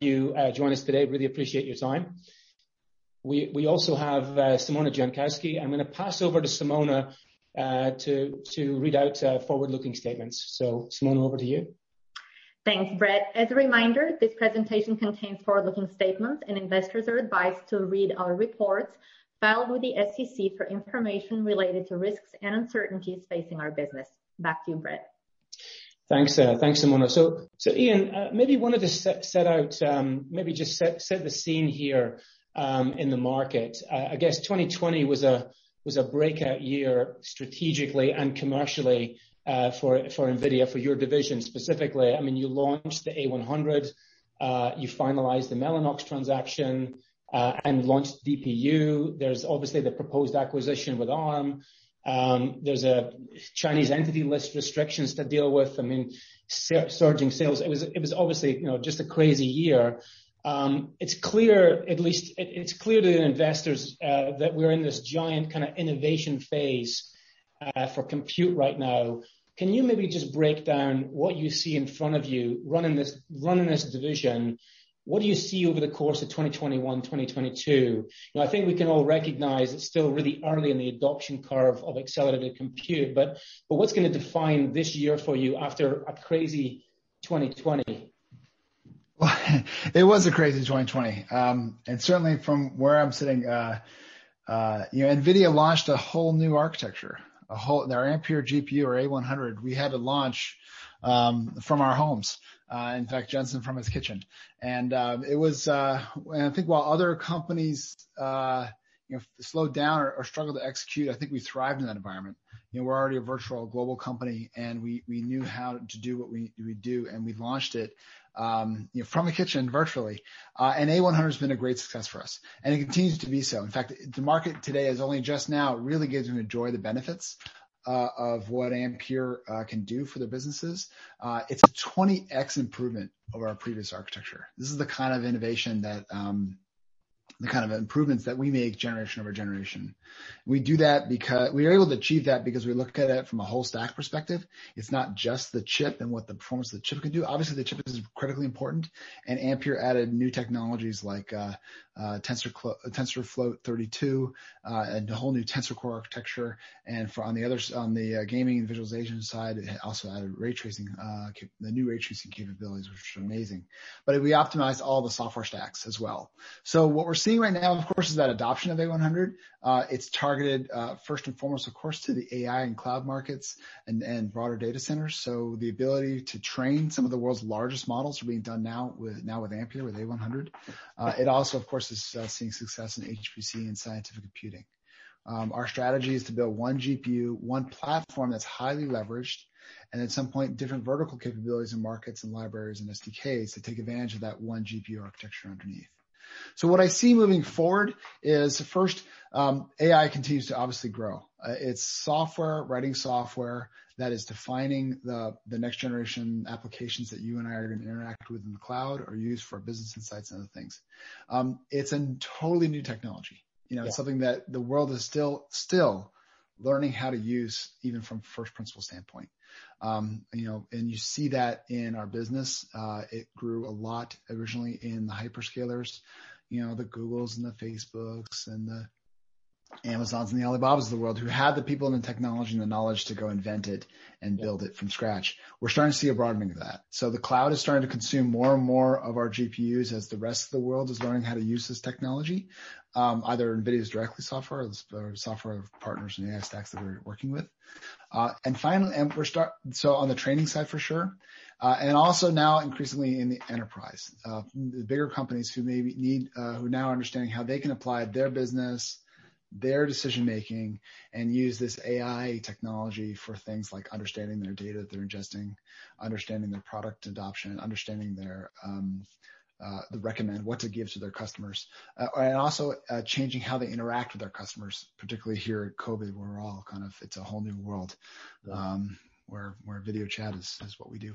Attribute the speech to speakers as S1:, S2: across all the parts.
S1: you uh, join us today. Really appreciate your time. We we also have uh, Simona Jankowski. I'm going to pass over to Simona uh to to read out uh, forward-looking statements. So Simona, over to you.
S2: Thanks, Brett. As a reminder, this presentation contains forward-looking statements, and investors are advised to read our reports filed with the SEC for information related to risks and uncertainties facing our business. Back to you, Brett.
S1: Thanks, uh, thanks, Simona. So, so Ian, uh, maybe wanted to set set out, um, maybe just set set the scene here um, in the market. Uh, I guess 2020 was a was a breakout year strategically and commercially uh, for for NVIDIA, for your division specifically. I mean, you launched the A100, you finalized the Mellanox transaction, uh, and launched DPU. There's obviously the proposed acquisition with Arm. Um, there's a Chinese Entity List restrictions to deal with. I mean, surging sales. It was it was obviously you know, just a crazy year. Um it's clear, at least it's clear to the investors uh, that we're in this giant kind of innovation phase uh, for compute right now. Can you maybe just break down what you see in front of you running this, running this division? What do you see over the course of 2021, 2022? You know, I think we can all recognize it's still really early in the adoption curve of accelerated compute, but but what's going to define this year for you after a crazy 2020?
S3: Well, It was a crazy 2020. Um, certainly from where I'm sitting, uh, uh, you know, NVIDIA launched a whole new architecture. A whole their Ampere GPU or A100, we had to launch um, from our homes. In fact, Jensen from his kitchen. And uh, it was, uh, and I think while other companies slowed down or struggled to execute, I think we thrived in that environment. You know, we're already a virtual global company, and we we knew how to do what we we do, and we launched it from a kitchen virtually. And A100 has been a great success for us, and it continues to be so. In fact, the market today is only just now really getting to enjoy the benefits Uh, of what Ampere uh, can do for their businesses. Uh, it's a 20x improvement over our previous architecture. This is the kind of innovation that um, the kind of improvements that we make generation over generation. We do that because we are able to achieve that because we look at it from a whole stack perspective. It's not just the chip and what the performance of the chip can do. Obviously, the chip is critically important, and Ampere added new technologies like Uh, uh, TensorFloat-32, uh, and a whole new Tensor Core architecture. And for on the other on the uh, gaming and visualization side, it also added ray tracing, cap- the new ray tracing capabilities, which are amazing. But we optimized all the software stacks as well. So what we're seeing right now, of course, is that adoption of A100. It's targeted first and foremost, of course, to the AI and cloud markets and broader data centers. So the ability to train some of the world's largest models are being done now with now with Ampere, with A100. It also, of course, is uh, seeing success in HPC and scientific computing. Um, our strategy is to build one GPU, one platform that's highly leveraged, and at some point, different vertical capabilities and markets and libraries and SDKs to take advantage of that one GPU architecture underneath. So what I see moving forward is, first, Um, AI continues to obviously grow. Uh, it's software, writing software that is defining the next generation applications that you and I are going to interact with in the cloud or use for business insights and other things. Um, it's a totally new technology. It's something that the world is still still learning how to use, even from first principle standpoint. Um, you know, and you see that in our business. Uh, it grew a lot originally in the hyperscalers, you know, the Googles and the Facebooks and the Amazons and the Alibabas of the world who had the people and the technology and the knowledge to go invent it and build it from scratch. We're starting to see a broadening of that. So the cloud is starting to consume more and more of our GPUs as the rest of the world is learning how to use this technology, um, either NVIDIA's directly software or software of partners and AI stacks that we're working with. Uh, and finally, and we're start So on the training side, for sure, uh, and also now increasingly in the enterprise. Uh, the bigger companies who maybe need, who now are understanding how they can apply their business, their decision-making, and use this AI technology for things like understanding their data that they're ingesting, understanding their product adoption, understanding their um, uh, the recommend, what to give to their customers. Uh, and also uh, changing how they interact with their customers, particularly here at COVID, where we're all kind of it's a whole new world, um, where where video chat is is what we do.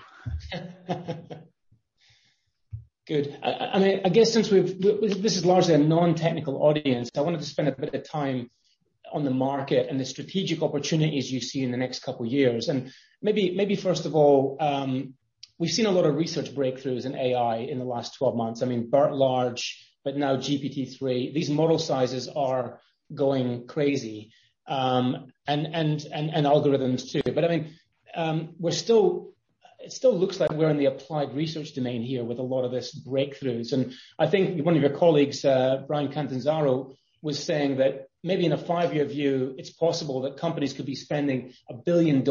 S1: Good. I I mean, I guess since we've this is largely a non-technical audience, I wanted to spend a bit of time on the market and the strategic opportunities you see in the next couple of years. And maybe maybe first of all, um, we've seen a lot of research breakthroughs in AI in the last 12 months. I mean, BERT Large, but now GPT-3. These model sizes are going crazy, um, and and, and, and algorithms too. But I mean, it still looks like we're in the applied research domain here with a lot of this breakthroughs. And I think one of your colleagues, uh, Bryan Catanzaro, was saying that maybe in a five-year view, it's possible that companies could be spending a $1 billion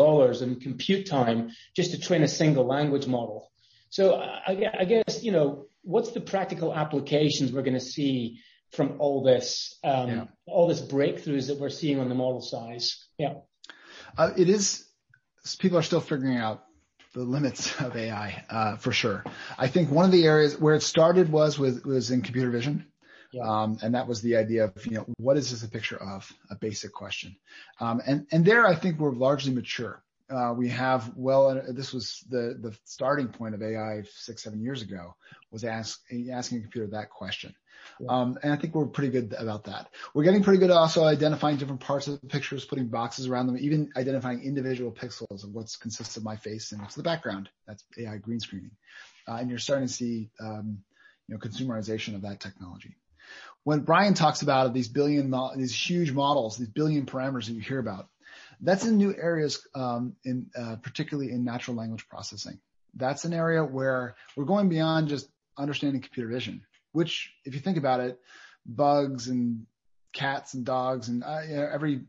S1: in compute time just to train a single language model. So uh, I I guess, you know, what's the practical applications we're going to see from all this?
S3: Um, yeah
S1: all these breakthroughs that we're seeing on the model size? Yeah.
S3: Uh, it is, people are still figuring out the limits of AI, for sure. I think one of the areas where it started was with was in computer vision.
S1: Yeah.
S3: That was the idea of you know, what is this a picture of? A basic question. Um, and, and there, I think we're largely mature. This was the the starting point of AI six, seven years ago, was ask, asking a computer that question.
S1: Yeah.
S3: I think we're pretty good about that. We're getting pretty good also identifying different parts of the pictures, putting boxes around them, even identifying individual pixels of what's consists of my face and what's the background. That's AI green screening. Uh, and you're starting to see um, you know, consumerization of that technology. When Bryan talks about these billion, these huge models, these billion parameters that you hear about, that's in new areas, um, in uh, particularly in natural language processing. That's an area where we're going beyond just understanding computer vision, which, if you think about it, bugs and cats and dogs and uh, every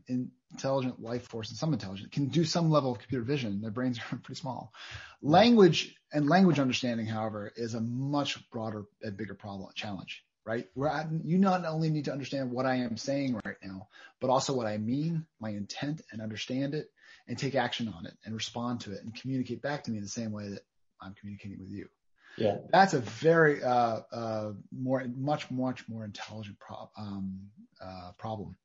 S3: intelligent life force, and some intelligent, can do some level of computer vision. Their brains are pretty small. Language and language understanding, however, is a much broader and bigger problem challenge, right? Where you not only need to understand what I am saying right now, but also what I mean, my intent, and understand it, and take action on it, and respond to it, and communicate back to me in the same way that I'm communicating with you.
S1: Yeah.
S3: That's a very uh, uh, more, much much more intelligent um, uh, problem.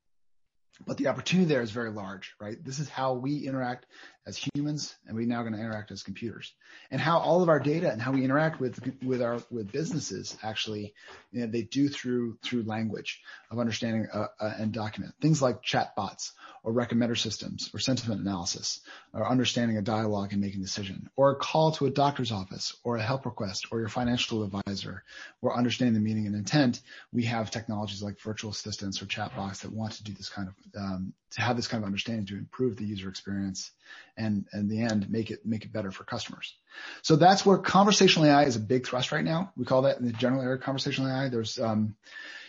S3: But the opportunity there is very large, right? This is how we interact as humans, and we're now going to interact as computers. And how all of our data and how we interact with with our with businesses, actually, they do through through language of understanding and document. Things like chatbots or recommender systems or sentiment analysis, or understanding a dialogue and making decision, or a call to a doctor's office, or a help request, or your financial advisor, or understanding the meaning and intent. We have technologies like virtual assistants or chatbots that want to do this kind of um, to have this kind of understanding to improve the user experience and, in the end, make it make it better for customers. So that's where conversational AI is a big thrust right now. We call that in the general area conversational AI. There's um,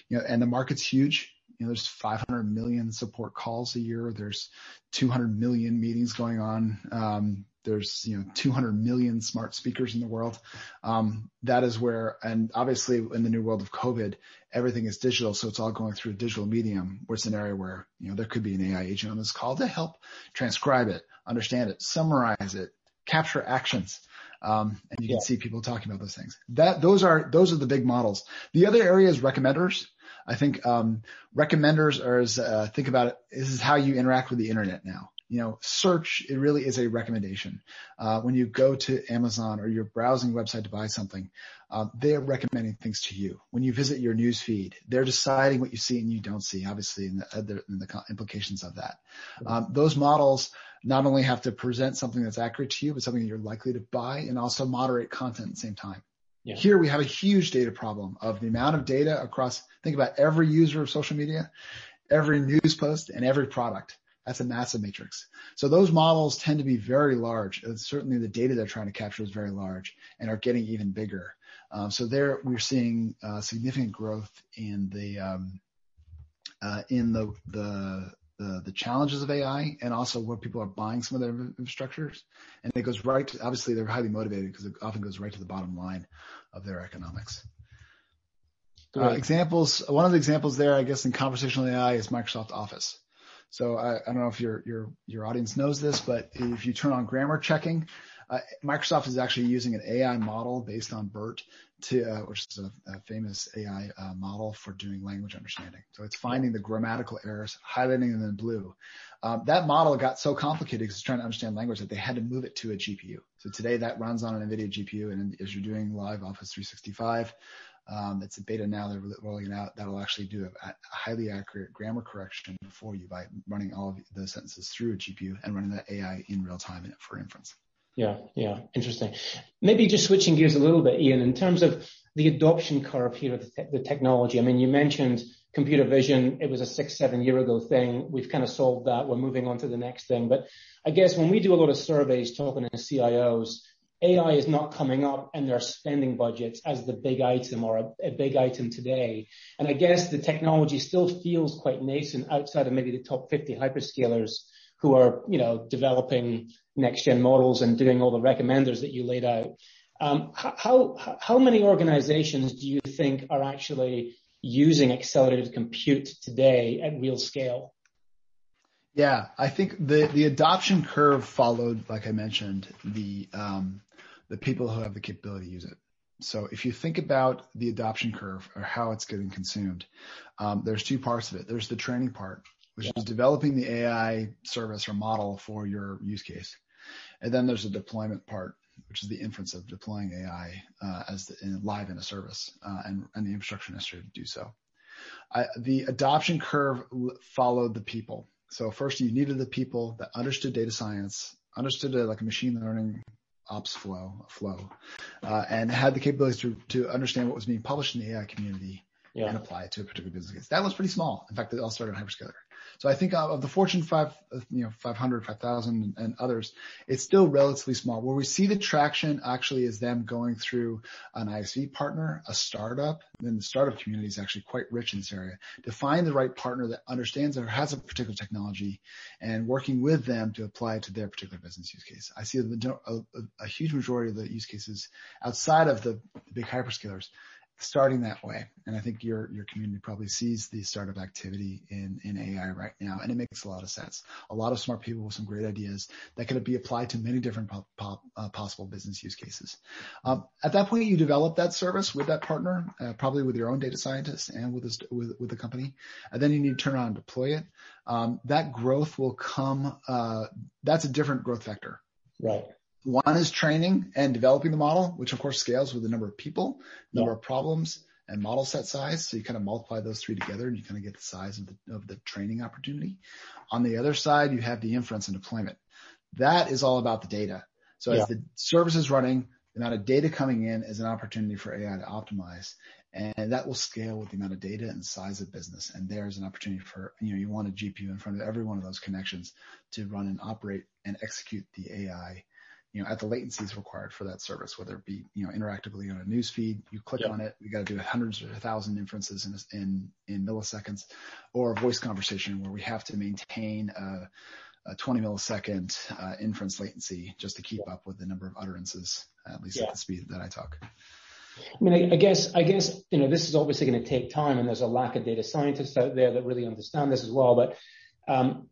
S3: you know, and the market's huge. You know, there's 500 million support calls a year. There's 200 million meetings going on. There's you know 200 million smart speakers in the world. Um, that is where, and obviously, in the new world of COVID, everything is digital, so it's all going through a digital medium, where it's an area where you know, there could be an AI agent on this call to help transcribe it, understand it, summarize it, capture actions. Um, and you can see people talking about those things. That those are those are the big models. The other area is recommenders. I think recommenders, are think about it, this is how you interact with the internet now. You know, search, it really is a recommendation. Uh, when you go to Amazon or you're browsing a website to buy something, um, they're recommending things to you. When you visit your news feed, they're deciding what you see and you don't see, obviously, and the implications of that. Um, those models not only have to present something that's accurate to you, but something that you're likely to buy, and also moderate content at the same time.
S1: Yeah.
S3: Here we have a huge data problem of the amount of data across, think about every user of social media, every news post, and every product. That's a massive matrix. So those models tend to be very large. Certainly, the data they're trying to capture is very large and are getting even bigger. So there, we're seeing significant growth in the uh, uh, in the, the, the challenges of AI and also where people are buying some of their infrastructures. And it goes right to, obviously, they're highly motivated because it often goes right to the bottom line of their economics.
S1: Examples.
S3: One of the examples there, I guess, in conversational AI is Microsoft Office. I don't know if your audience knows this, but if you turn on grammar checking, uh, Microsoft is actually using an AI model based on BERT, uh, which is a famous AI uh, model for doing language understanding. So it's finding the grammatical errors, highlighting them in blue. Um, that model got so complicated because it's trying to understand language that they had to move it to a GPU. So today, that runs on an NVIDIA GPU, and as you're doing live Office 365, Um, it's a beta now, they're rolling out, that'll actually do a highly accurate grammar correction for you by running all of the sentences through a GPU and running that AI in real time for inference.
S1: Yeah, yeah, interesting. Maybe just switching gears a little bit, Ian, in terms of the adoption curve here of the, te- the technology. I mean, you mentioned computer vision. It was a six, seven year ago thing. We've kind of solved that. We're moving on to the next thing. But I guess when we do a lot of surveys talking to CIOs, AI is not coming up in their spending budgets as the big item or a, big item today. And I guess the technology still feels quite nascent outside of maybe the top 50 hyperscalers who are, you know, developing next gen models and doing all the recommenders that you laid out. Um, how, how many organizations do you think are actually using accelerated compute today at real scale?
S3: Yeah, I think the, the adoption curve followed, like I mentioned, the um, the people who have the capability to use it. So if you think about the adoption curve or how it's getting consumed, um, there's two parts of it. There's the training part, which yeah. is developing the AI service or model for your use case. And then there's the deployment part, which is the inference of deploying AI uh, as the, in, live in a service uh, and, and, the infrastructure necessary to do so. I, the adoption curve followed the people. So first you needed the people that understood data science, understood it like a machine learning ops flow, flow, uh, and had the capabilities to, to understand what was being published in the AI community yeah. and apply it to a particular business case. That was pretty small. In fact, it all started on hyperscaler. So I think of the Fortune 5, you know, 500, 5,000 and others, it's still relatively small. Where we see the traction actually is them going through an ISV partner, a startup, and the startup community is actually quite rich in this area to find the right partner that understands or has a particular technology and working with them to apply it to their particular business use case. I see a, a, a huge majority of the use cases outside of the big hyperscalers starting that way. And I think your your community probably sees the startup activity in in AI right now, and it makes a lot of sense. A lot of smart people with some great ideas that could be applied to many different uh, possible business use cases. Um, at that point, you develop that service with that partner, uh, probably with your own data scientist and with this, with with the company, and then you need to turn around and deploy it. Um, that growth will come. Uh, that's a different growth vector.
S1: Right.
S3: One is training and developing the model, which of course scales with the number of people, number yeah. of problems, and model set size. So you kind of multiply those three together and you kind of get the size of the, of the training opportunity. On the other side, you have the inference and deployment. That is all about the data. So yeah. as the service is running, the amount of data coming in is an opportunity for AI to optimize. And that will scale with the amount of data and size of business. And there's an opportunity for, you know, you want a GPU in front of every one of those connections to run and operate and execute the AI you know, at the latencies required for that service, whether it be, you know, interactively on a news feed, you click yep. on it, you got to do hundreds or a thousand inferences in, in, in milliseconds, or a voice conversation where we have to maintain a, a 20 millisecond uh, inference latency just to keep up with the number of utterances, at least yeah. at the speed that I talk.
S1: I mean, I, I guess, I guess, you know, this is obviously going to take time and there's a lack of data scientists out there that really understand this as well. But, um,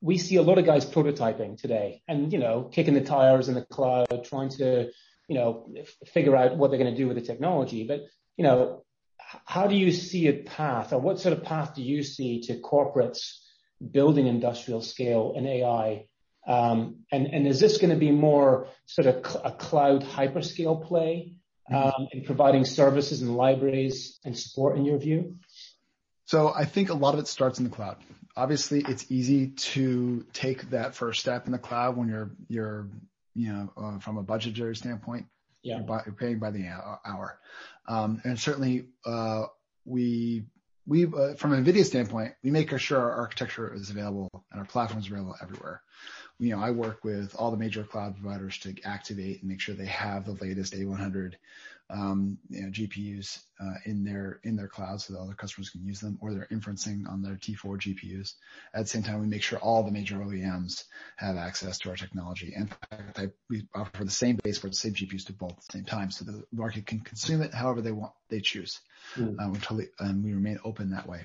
S1: we see a lot of guys prototyping today and, you know, kicking the tires in the cloud, trying to, you know, f- figure out what they're going to do with the technology. But, you know, how do you see a path or what sort of path do you see to corporates building industrial scale in AI? Um, and, and is this going to be more sort of cl- a cloud hyperscale play mm-hmm. um, in providing services and libraries and support in your view?
S3: So I think a lot of it starts in the cloud obviously it's easy to take that first step in the cloud when you're you're you know uh, from a budgetary standpoint yeah. you're, by, you're paying by the hour. Um, and certainly uh, we we uh, from a NVIDIA standpoint we make sure our architecture is available and our platform is available everywhere. You know I work with all the major cloud providers to activate and make sure they have the latest A100 um, you know, GPUs uh, in their in their cloud so that other customers can use them, or they're inferencing on their T4 GPUs. At the same time, we make sure all the major OEMs have access to our technology. In fact, I, we offer the same baseboard, the same GPUs to both at the same time, so the market can consume it however they want, they choose. Mm. Uh, we totally, and we remain open that way.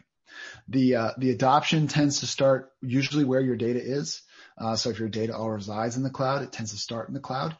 S3: The uh, the adoption tends to start usually where your data is. Uh, so if your data all resides in the cloud, it tends to start in the cloud.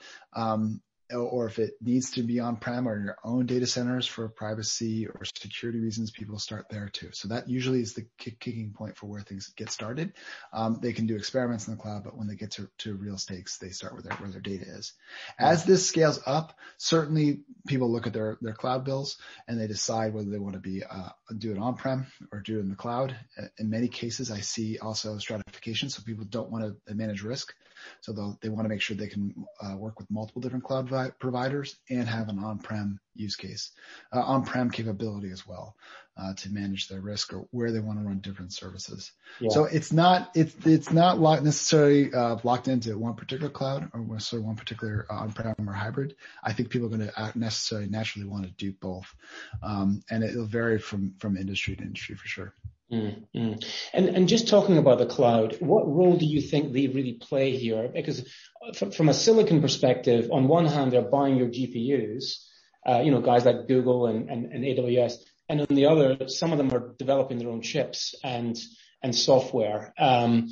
S3: Or if it needs to be on-prem or in your own data centers for privacy or security reasons, people start there too. So that usually is the kicking point for where things get started. Um, they can do experiments in the cloud, but when they get to, to real stakes, they start where their, where their data is. As this scales up, certainly people look at their, their cloud bills and they decide whether they want to be, uh, do it on-prem or do it in the cloud. In many cases, I see also stratification. So people don't want to manage risk. So they want to make sure they can uh, work with multiple different cloud vi- providers and have an on-prem use case, uh, on-prem capability as well uh, to manage their risk or where they want to run different services. Yeah. So it's not it's it's not locked necessarily uh, locked into one particular cloud or necessarily one particular uh, on-prem or hybrid. I think people are going to necessarily naturally want to do both, um, and it'll vary from from industry to industry for sure.
S1: Mm-hmm. And and just talking about the cloud, what role do you think they really play here? Because from, from a silicon perspective, on one hand, they're buying your GPUs, uh, you know, guys like Google and, and, and AWS, and on the other, some of them are developing their own chips and and software. Um,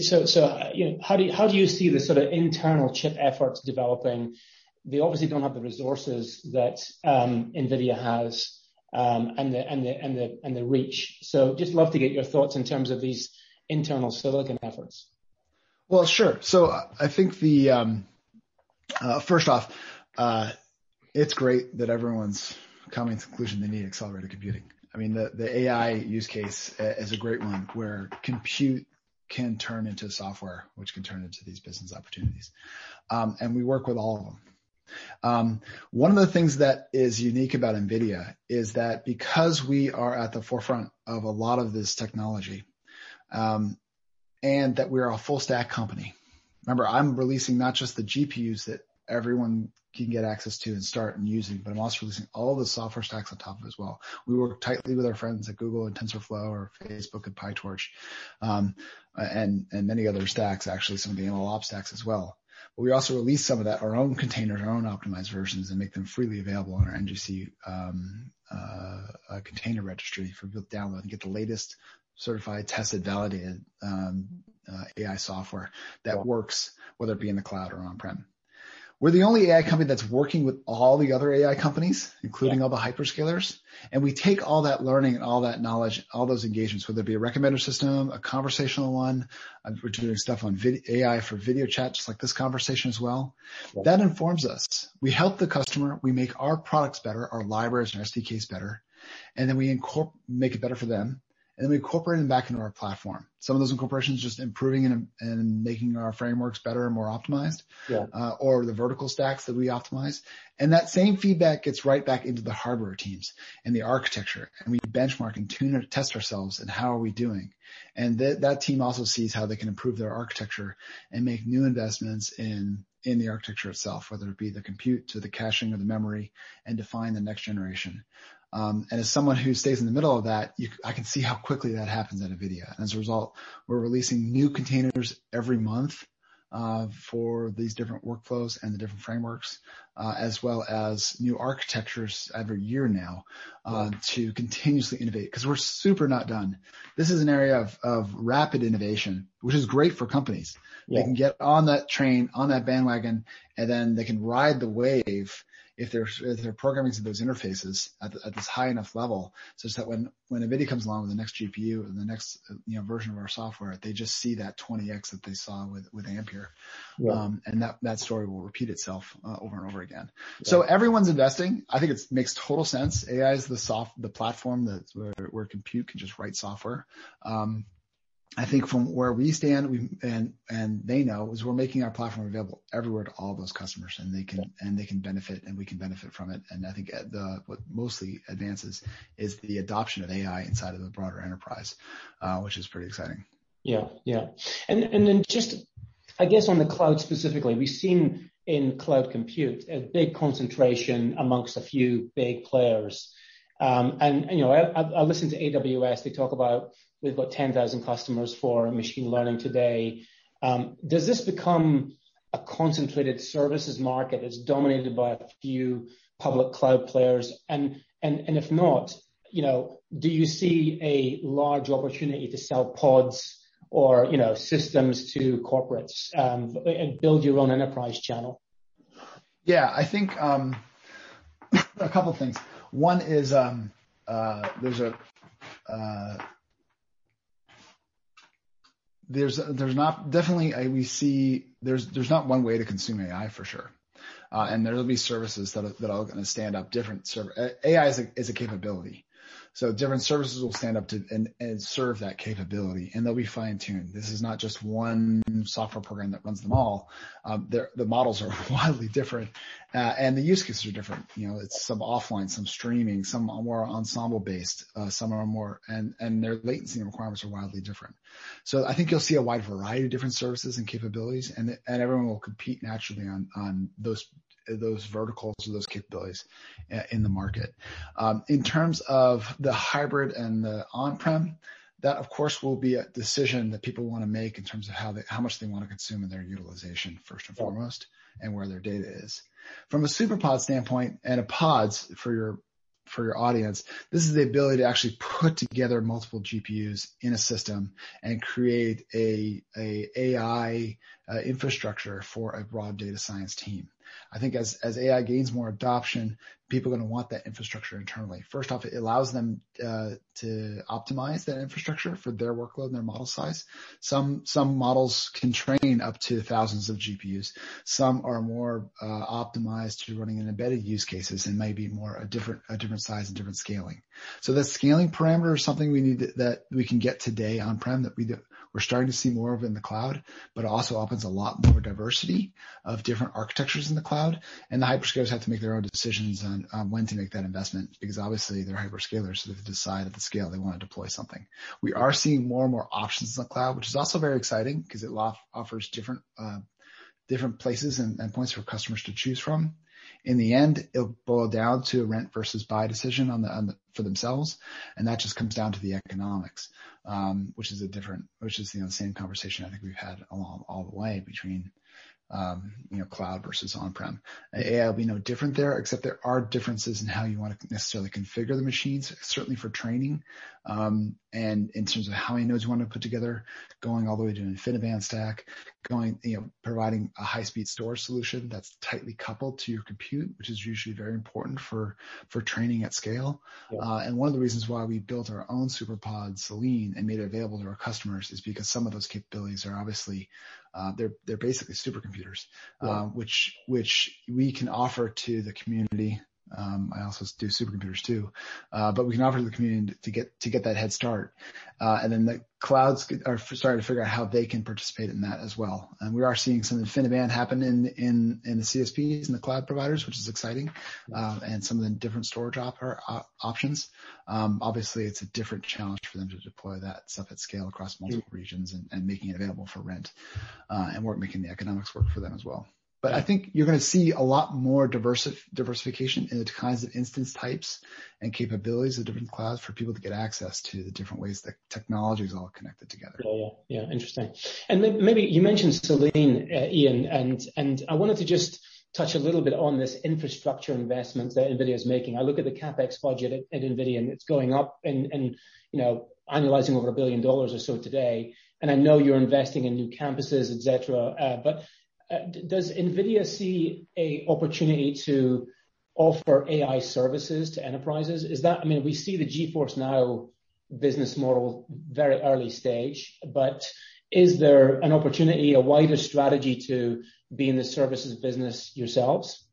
S1: so so you know, how do you, how do you see the sort of internal chip efforts developing? They obviously don't have the resources that um, NVIDIA has and the and the reach. So just love to get your thoughts in terms of these internal silicon efforts.
S3: Well, sure. So uh, I think the um, uh, first off, uh, it's great that everyone's coming to the conclusion they need accelerated computing. I mean, the the AI use case is a great one where compute can turn into software, which can turn into these business opportunities. Um, and we work with all of them. Um, one of the things that is unique about NVIDIA is that because we are at the forefront of a lot of this technology, um, and that we're a full stack company. Remember, I'm releasing not just the GPUs that everyone can get access to and start and using, but I'm also releasing all the software stacks on top of it as well. We work tightly with our friends at Google and TensorFlow or Facebook and PyTorch, um, and, and many other stacks, actually some of the MLOps stacks as well. But we also release some of that, our own containers, our own optimized versions, and make them freely available on our NGC um, uh, container registry for people to download and get the latest certified, tested, validated um, uh, AI software that works, whether it be in the cloud or on-prem. We're the only AI company that's working with all the other AI companies, including yeah. all the hyperscalers. And we take all that learning and all that knowledge, all those engagements, whether it be a recommender system, a conversational one. Uh, we're doing stuff on AI for video chat, just like this conversation as well. Yeah. That informs us. We help the customer. We make our products better, our libraries and SDKs better. And then we incorporate, make it better for them and then we incorporate them back into our platform. Some of those incorporations just improving and, and making our frameworks better and more optimized, yeah. uh, or the vertical stacks that we optimize. And that same feedback gets right back into the hardware teams and the architecture, and we benchmark and tune or test ourselves and how are we doing. And th- that team also sees how they can improve their architecture and make new investments in in the architecture itself, whether it be the compute to the caching or the memory and define the next generation. Um, and as someone who stays in the middle of that, you, I can see how quickly that happens at NVIDIA. And as a result, we're releasing new containers every month uh, for these different workflows and the different frameworks, uh, as well as new architectures every year now uh, to continuously innovate because we're super not done. This is an area of, of rapid innovation, which is great for companies. Yeah. They can get on that train, on that bandwagon, and then they can ride the wave if they're if they're programming to those interfaces at, the, at this high enough level, such that when when NVIDIA comes along with the next GPU and the next you know version of our software, they just see that 20x that they saw with with Ampere, yeah. um, and that that story will repeat itself uh, over and over again. Yeah. So everyone's investing. I think it makes total sense. AI is the soft the platform that where, where compute can just write software. Um, I think from where we stand, we and and they know is we're making our platform available everywhere to all those customers, and they can and they can benefit, and we can benefit from it. And I think the what mostly advances is the adoption of AI inside of the broader enterprise, uh, which is pretty exciting.
S1: Yeah, yeah, and and then just I guess on the cloud specifically, we've seen in cloud compute a big concentration amongst a few big players. Um, and you know, I, I listen to AWS. They talk about We've got 10,000 customers for machine learning today. Um, does this become a concentrated services market that's dominated by a few public cloud players? And if not, you know, do you see a large opportunity to sell pods or, you know, systems to corporates, um, and build your own enterprise channel?
S3: Yeah, I think um, a couple things. One is, uh, there's a uh, there's there's not definitely a, we see there's there's not one way to consume AI for sure, uh, and there'll be services that are, that are going to stand up different server AI is a is a capability, So different services will stand up to and, and serve that capability and they'll be fine tuned. This is not just one software program that runs them all. Um, the models are wildly different uh, and the use cases are different. You know, it's some offline, some streaming, some are more ensemble based, uh, some are more, and, and their latency requirements are wildly different. So I think you'll see a wide variety of different services and capabilities and, and everyone will compete naturally on, on those those verticals or those capabilities uh, in the market. Um, in terms of the hybrid and the on-prem, that of course will be a decision that people want to make in terms of how they, how much they want to consume in their utilization first and foremost, and where their data is. From a superpod standpoint and a pods for your for your audience, this is the ability to actually put together multiple GPUs in a system and create a, a AI uh, infrastructure for a broad data science team. I think as, as AI gains more adoption, people are going to want that infrastructure internally. First off, it allows them uh, to optimize that infrastructure for their workload and their model size. Some some models can train up to thousands of GPUs. Some are more uh, optimized to running in embedded use cases and maybe more a different a different size and different scaling. So that scaling parameter is something we need to, that we can get today on prem that we do, we're starting to see more of it in the cloud, but it also opens a lot more diversity of different architectures in the cloud. And the hyperscalers have to make their own decisions on, on when to make that investment because obviously they're hyperscalers, so they decide at the scale they want to deploy something. We are seeing more and more options in the cloud, which is also very exciting because it offers different, uh, different places and, and points for customers to choose from in the end, it'll boil down to a rent versus buy decision on the, on the for themselves, and that just comes down to the economics, um, which is a different, which is you know the same conversation I think we've had along all the way between um, you know, cloud versus on-prem. AI will be no different there, except there are differences in how you want to necessarily configure the machines, certainly for training, um, and in terms of how many nodes you want to put together, going all the way to an InfiniBand stack, going, you know, providing a high-speed storage solution that's tightly coupled to your compute, which is usually very important for, for training at scale. Yeah. Uh, and one of the reasons why we built our own SuperPod Selene and made it available to our customers is because some of those capabilities are obviously uh, they're they're basically supercomputers, yeah. uh, which which we can offer to the community. Um, I also do supercomputers too, uh, but we can offer to the community to get to get that head start, uh, and then the clouds are starting to figure out how they can participate in that as well. And we are seeing some InfiniBand happen in in in the CSPs and the cloud providers, which is exciting, uh, and some of the different storage op- options. Um, obviously, it's a different challenge for them to deploy that stuff at scale across multiple regions and, and making it available for rent, uh, and work making the economics work for them as well. But I think you're going to see a lot more diversification in the kinds of instance types and capabilities of different clouds for people to get access to the different ways that technology is all connected together.
S1: Yeah, yeah, yeah. Interesting. And maybe you mentioned Selene, uh, Ian, and and I wanted to just touch a little bit on this infrastructure investment that NVIDIA is making. I look at the CapEx budget at, at NVIDIA, and it's going up and, and, you know, annualizing over a $1 billion or so today. And I know you're investing in new campuses, et cetera. Uh, but does NVIDIA see a opportunity to offer AI services to enterprises? Is that, I mean, we see the GeForce NOW business model very early stage, but is there an opportunity, a wider strategy to be in the services business yourselves?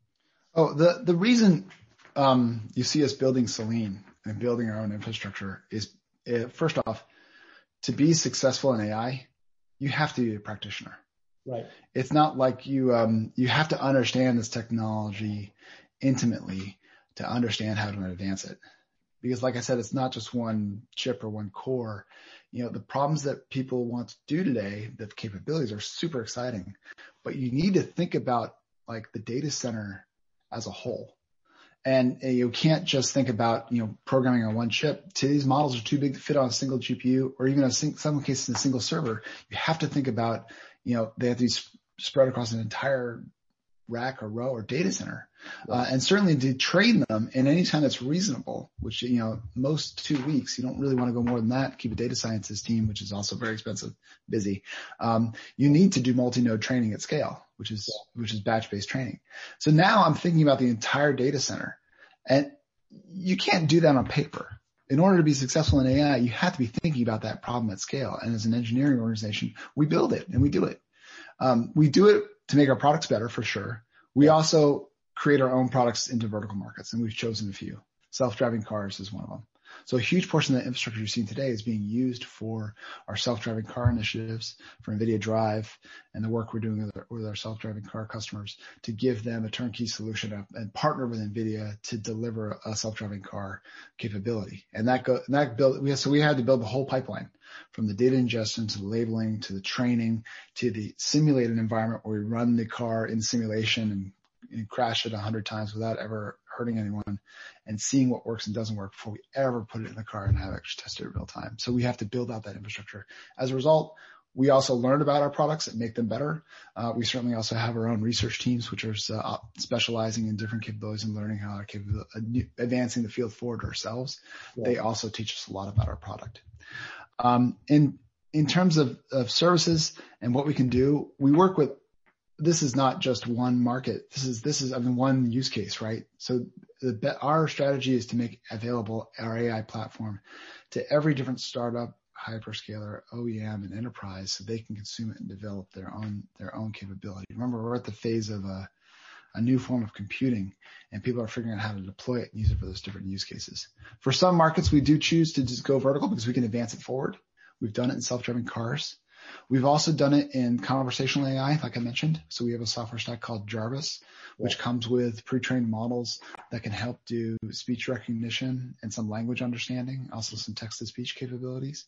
S3: Oh, the the reason um, you see us building Selene and building our own infrastructure is, uh, first off, to be successful in AI, you have to be a practitioner.
S1: Right.
S3: It's not like you um, you have to understand this technology intimately to understand how to advance it. Because like I said, it's not just one chip or one core. You know, the problems that people want to do today, the capabilities are super exciting, but you need to think about like the data center as a whole. And you can't just think about, you know, programming on one chip. Today's models are too big to fit on a single GPU or even in some cases a single server. You have to think about, you know, they have to be spread across an entire rack or row or data center. Uh, and certainly to train them in any time that's reasonable, which, you know, most two weeks, you don't really want to go more than that. Keep a data scientist team, which is also very expensive, busy. Um, you need to do multi-node training at scale, which is, which is batch-based training. So now I'm thinking about the entire data center and you can't do that on paper. In order to be successful in AI, you have to be thinking about that problem at scale. And as an engineering organization, we build it and we do it. Um, we do it to make our products better for sure. We also create our own products into vertical markets and we've chosen a few. Self-driving cars is one of them. So a huge portion of the infrastructure you're seeing today is being used for our self-driving car initiatives, for NVIDIA Drive, and the work we're doing with our, with our self-driving car customers to give them a turnkey solution and partner with NVIDIA to deliver a self-driving car capability. And that go, and that build, we, so we had to build the whole pipeline from the data ingestion to the labeling to the training to the simulated environment where we run the car in simulation and, and crash it a hundred times without ever hurting anyone and seeing what works and doesn't work before we ever put it in the car and have it tested in real time. So we have to build out that infrastructure. As a result, we also learn about our products and make them better. Uh, we certainly also have our own research teams, which are uh, specializing in different capabilities and learning how our capability, uh, advancing the field forward ourselves. Yeah. They also teach us a lot about our product. Um, in in terms of, of services and what we can do, we work with. This is not just one market. This is this is I mean one use case, right? So the, our strategy is to make available our AI platform to every different startup, hyperscaler, OEM, and enterprise, so they can consume it and develop their own their own capability. Remember, we're at the phase of a a new form of computing and people are figuring out how to deploy it and use it for those different use cases. For some markets, we do choose to just go vertical because we can advance it forward. We've done it in self-driving cars. We've also done it in conversational AI, like I mentioned. So we have a software stack called Jarvis, which comes with pre-trained models that can help do speech recognition and some language understanding, also some text-to-speech capabilities.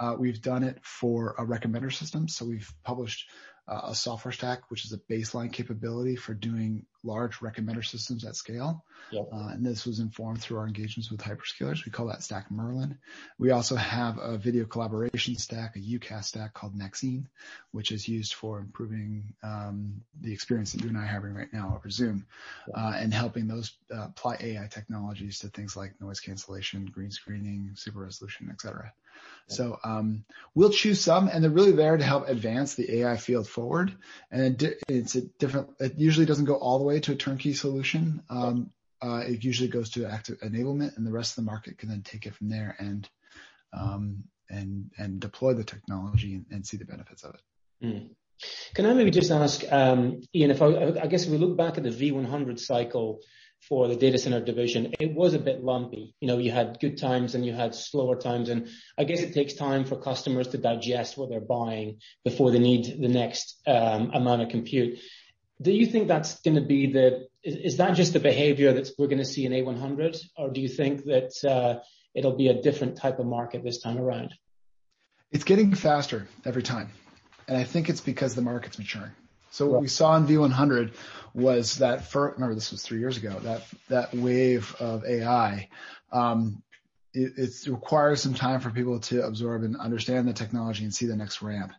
S3: Uh, we've done it for a recommender system. So we've published a software stack, which is a baseline capability for doing large recommender systems at scale. Yep. Uh, and this was informed through our engagements with hyperscalers. We call that stack Merlin. We also have a video collaboration stack, a UCaaS stack called Maxine, which is used for improving um, the experience that you and I are having right now over Zoom, yep. uh, and helping those uh, apply AI technologies to things like noise cancellation, green screening, super resolution, et cetera. So um, we'll choose some, and they're really there to help advance the AI field forward. And it's a different. It usually doesn't go all the way to a turnkey solution. Um, uh, it usually goes to active enablement, and the rest of the market can then take it from there and um, and and deploy the technology and, and see the benefits of it.
S1: Mm. Can I maybe just ask, um, Ian, if I, I guess if we look back at the V100 cycle, for the data center division, it was a bit lumpy. You know, you had good times and you had slower times, and I guess it takes time for customers to digest what they're buying before they need the next um, amount of compute. Do you think that's gonna be the... Is that just the behavior that we're gonna see in A100, or do you think that uh, it'll be a different type of market this time around?
S3: It's getting faster every time, and I think it's because the market's maturing. So what we saw in V100 was that for, remember this was three years ago, that, that wave of AI, um, it, requires some time for people to absorb and understand the technology and see the next ramp.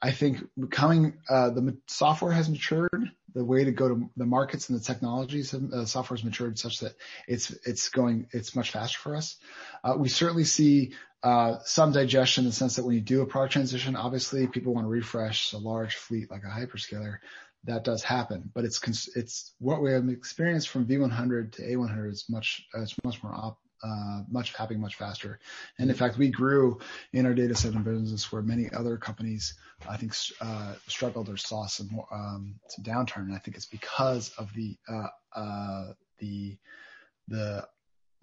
S3: I think coming, uh, the software has matured. The way to go to the markets and the technologies, have, uh, software has matured such that it's it's going it's much faster for us. Uh, we certainly see uh, some digestion in the sense that when you do a product transition, obviously people want to refresh a large fleet like a hyperscaler. That does happen, but it's it's what we have experienced from V100 to A100 is much it's much more op, uh, much happening much faster. And in fact, we grew in our data center business where many other companies, I think, uh, struggled or saw some um, some downturn. And I think it's because of the uh, uh, the the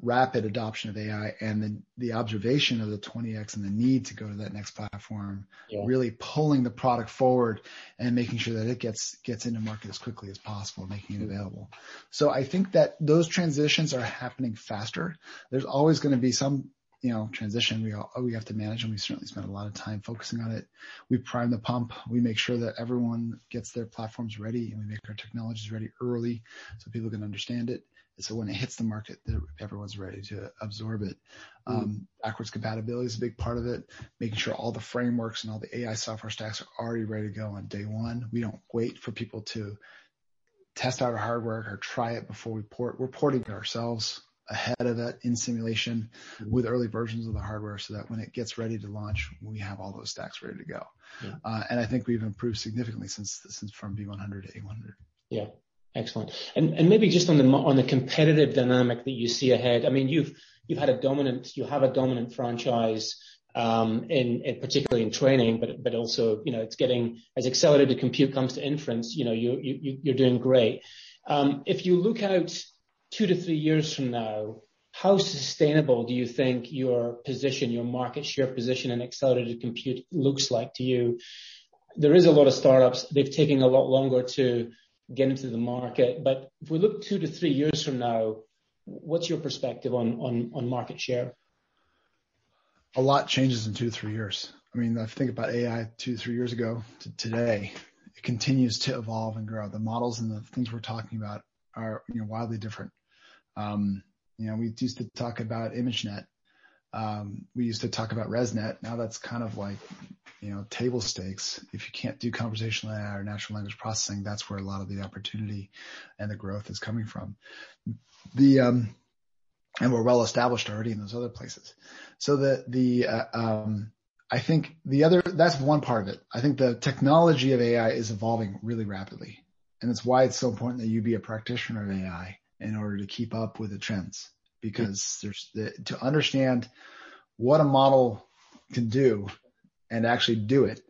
S3: rapid adoption of AI and the, the observation of the 20x and the need to go to that next platform, yeah. really pulling the product forward and making sure that it gets gets into market as quickly as possible, making it available. So I think that those transitions are happening faster. There's always going to be some you know transition we all, we have to manage and we certainly spend a lot of time focusing on it we prime the pump we make sure that everyone gets their platforms ready and we make our technologies ready early so people can understand it so when it hits the market, everyone's ready to absorb it. Mm. Um, backwards compatibility is a big part of it. Making sure all the frameworks and all the AI software stacks are already ready to go on day one. We don't wait for people to test out our hardware or try it before we port. We're porting it ourselves ahead of it in simulation mm-hmm. with early versions of the hardware so that when it gets ready to launch, we have all those stacks ready to go. Yeah. Uh, and I think we've improved significantly since since from V100 to A100.
S1: Yeah. Excellent. And maybe just on the on the competitive dynamic that you see ahead, I mean, you've you've had a dominant, you have a dominant franchise, um, in particularly in training, but but also, you know, it's getting as accelerated compute comes to inference, you know, you, you you're doing great. Um, if you look out two to three years from now, how sustainable do you think your position, your market share position in accelerated compute looks like to you? There is a lot of startups. They've taken a lot longer to get into the market. But if we look two to three years from now, what's your perspective on market share?
S3: A lot changes in two to three years. I mean, you think about AI two, to three years ago to today, it continues to evolve and grow. The models and the things we're talking about are wildly different. Um, you know, we used to talk about ImageNet. We used to talk about ResNet. Now that's kind of like table stakes. If you can't do conversational AI or natural language processing, that's where a lot of the opportunity and the growth is coming from. The um, and we're well established already in those other places. So the the uh, um, I think the other that's one part of it. I think the technology of AI is evolving really rapidly, and it's why it's so important that you be a practitioner of AI in order to keep up with the trends. Because there's the, to understand what a model can do and actually do it,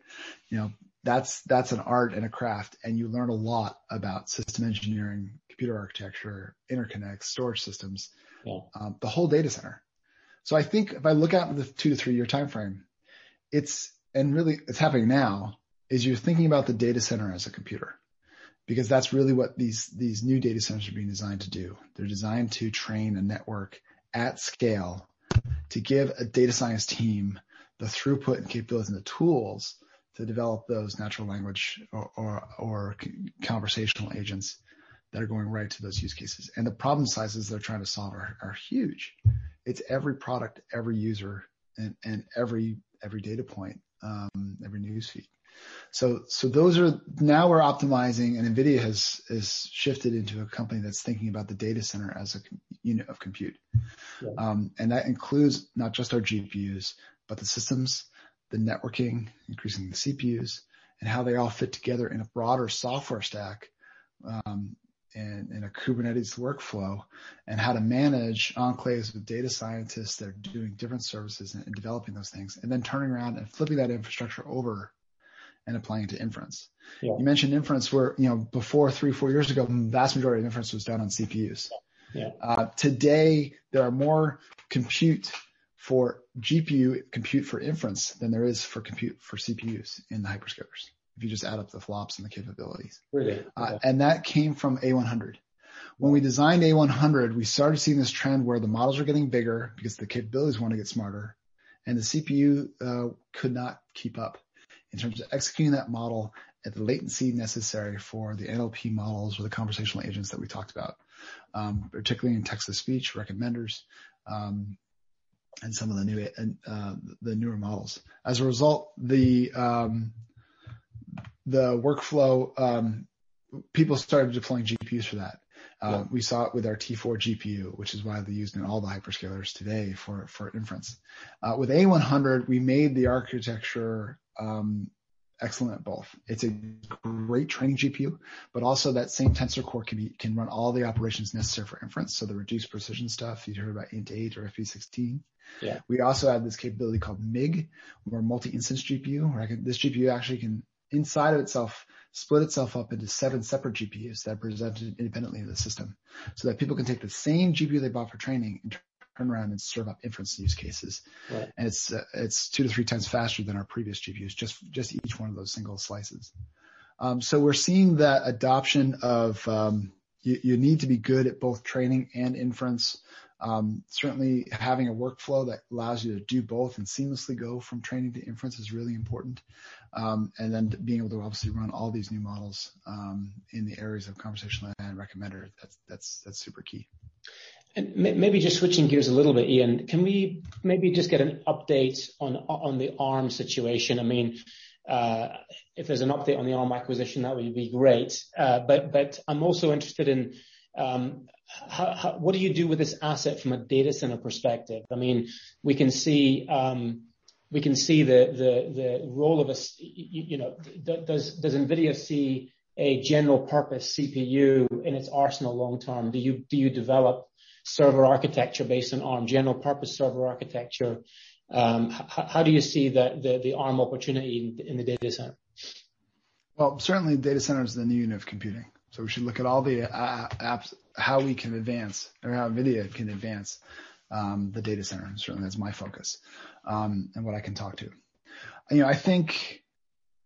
S3: You know, that's that's an art and a craft, and you learn a lot about system engineering, computer architecture, interconnects, storage systems.
S1: Yeah.
S3: Um, the whole data center. So I think if I look out in the two to three-year timeframe, it's and really it's happening now, is you're thinking about the data center as a computer, because that's really what these these new data centers are being designed to do. They're designed to train a network at scale to give a data science team the throughput and capabilities and the tools to develop those natural language or conversational agents that are going right to those use cases. And the problem sizes they're trying to solve are huge. It's every product, every user, and every every data point, um, every newsfeed. So, so those are now we're optimizing, and NVIDIA has shifted into a company that's thinking about the data center as a unit of compute.
S1: Yeah.
S3: Um, that includes not just our GPUs, but the systems, the networking, increasing the CPUs, and how they all fit together in a broader software stack, um, and in a Kubernetes workflow, and how to manage enclaves with data scientists that are doing different services and developing those things, and then turning around and flipping that infrastructure over and applying it to inference.
S1: Yeah.
S3: You mentioned inference where you know, before three, four years ago, the vast majority of inference was done on CPUs.
S1: Yeah.
S3: Uh, today, there are more compute for GPU compute for inference than there is for compute for CPUs in the hyperscalers, if you just add up the flops and the capabilities.
S1: Really? Uh, okay.
S3: That came from A100. When we designed A100, we started seeing this trend where the models are getting bigger because the capabilities want to get smarter, and the CPU uh, could not keep up in terms of executing that model at the latency necessary for the NLP models or the conversational agents that we talked about, um, particularly in text-to-speech recommenders, um, and some of the new uh, the newer models. As a result, the um, the workflow, people started deploying GPUs for that.
S1: Yeah.
S3: We saw it with our T4 GPU, which is widely used in all the hyperscalers today for for inference. With A100, we made the architecture excellent at both. It's a great training GPU, but also that same Tensor Core can run all the operations necessary for inference, so the reduced precision stuff you heard about INT8 or FP16.
S1: Yeah.
S3: We also have this capability called MIG, or multi-instance GPU, where this GPU actually can, inside of itself, split itself up into seven separate GPUs that are presented independently in the system, so that people can take the same GPU they bought for training and turn around and serve up inference use cases.
S1: Right.
S3: It's it's two to three times faster than our previous GPUs, just just each one of those single slices. Um, so we're seeing that adoption of you need to be good at both training and inference. Certainly, having a workflow that allows you to do both and seamlessly go from training to inference is really important. Um, and then being able to obviously run all these new models in the areas of conversational AI and recommender, that's that's that's super key.
S1: Maybe just switching gears a little bit, Ian, can we maybe just get an update on on the Arm situation? I mean, if there's an update on the Arm acquisition, that would be great. Uh, but but I'm also interested in what do you do with this asset from a data center perspective? I mean, we can see um we can see the the the role of a you know, Does does NVIDIA see a general purpose CPU in its arsenal long term? Do you do you develop server architecture based on Arm, general purpose server architecture? How do you see the Arm opportunity in the data center?
S3: Well, certainly data center is the new unit of computing. So we should look at all the apps, how we can advance or how NVIDIA can advance um, the data center. Certainly, that's my focus um, and what I can talk to. You know, I think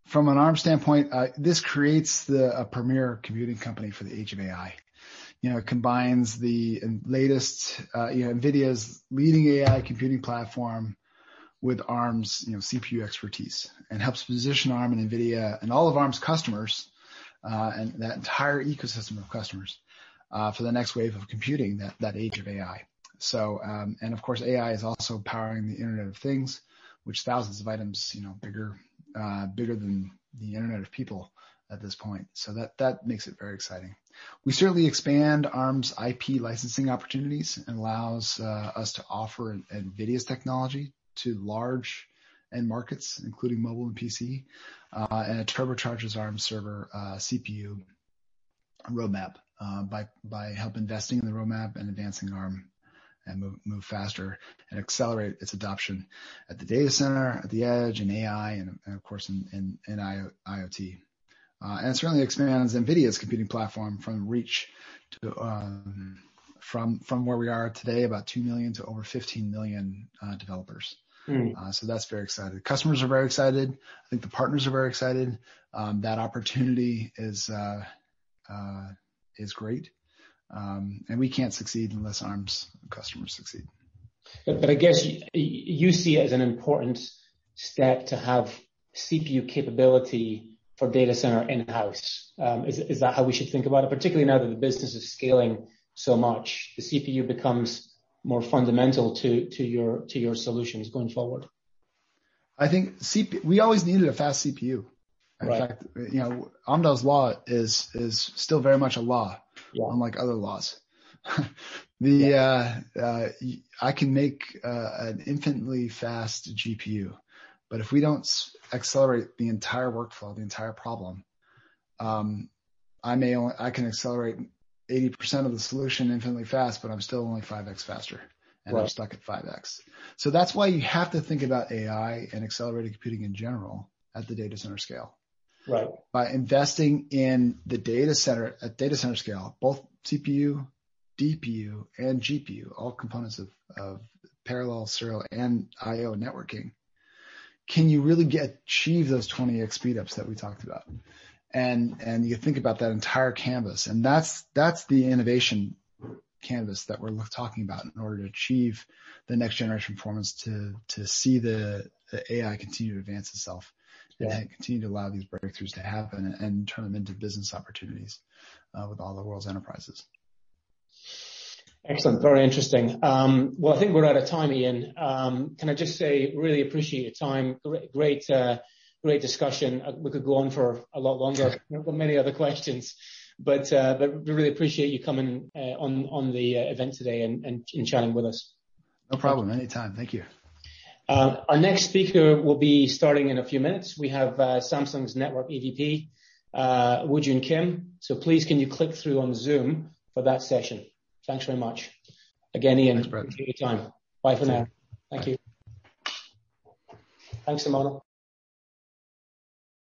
S3: from an ARM standpoint, uh, this creates the a premier computing company for the age of AI. You know, combines the latest, uh, you know, NVIDIA's leading AI computing platform with ARM's, you know, CPU expertise and helps position ARM and NVIDIA and all of ARM's customers uh, and that entire ecosystem of customers uh, for the next wave of computing, that, that age of AI. So, um, and of course, AI is also powering the Internet of Things, which thousands of items, you know, bigger, uh, bigger than the Internet of People at this point. So that that makes it very exciting. We certainly expand ARM's IP licensing opportunities and allows uh, us to offer NVIDIA's technology to large end markets, including mobile and PC, uh, and it turbocharges ARM server uh, CPU roadmap uh, by by help investing in the roadmap and advancing ARM and move, move faster and accelerate its adoption at the data center, at the edge, and AI, and, and of course in, in, in IoT. Uh, and it certainly expands NVIDIA's computing platform from reach to um, from from where we are today, about two million to over 15 million uh, developers. Mm. Uh, so that's very excited. Customers are very excited. I think the partners are very excited. Um, that opportunity is uh, uh, is great, um, and we can't succeed unless ARM's customers succeed.
S1: But, but I guess you, you see it as an important step to have CPU capability for data center in-house. Um, is, is that how we should think about it? Particularly now that the business is scaling so much, the CPU becomes more fundamental to to your to your solutions going forward?
S3: I think we always needed a fast CPU. In right. fact, you know, Amdahl's law is is still very much a law, yeah. unlike other laws. uh, uh, I can make uh, an infinitely fast GPU, but if we don't accelerate the entire workflow, the entire problem, um, I may only I can accelerate 80% of the solution infinitely fast, but I'm still only 5x faster and right. I'm stuck at 5x. So that's why you have to think about AI and accelerated computing in general at the data center scale.
S1: Right.
S3: By investing in the data center at data center scale, both CPU, DPU, and GPU, all components of, of parallel, serial, and IO networking, can you really get achieve those 20x speedups that we talked about? and and you think about that entire canvas, and that's that's the innovation canvas that we're talking about in order to achieve the next generation performance to to see the, the AI continue to advance itself yeah. and continue to allow these breakthroughs to happen and, and turn them into business opportunities uh, with all the world's enterprises.
S1: Excellent. Very interesting. Um, well, I think we're out of time, Ian. Um, can I just say, really appreciate your time. Great, great uh, discussion. Uh, we could go on for a lot longer. We've got many other questions, but uh, we really appreciate you coming uh, on the event today and chatting with us.
S3: No problem. Anytime. Thank you.
S1: Our next speaker will be starting in a few minutes. We have Samsung's Network EVP, Woojun Kim. So please can you click through on Zoom for that session? Thanks very much. Again, Ian, appreciate your time. Bye for now. Thank you. Thanks, Simona.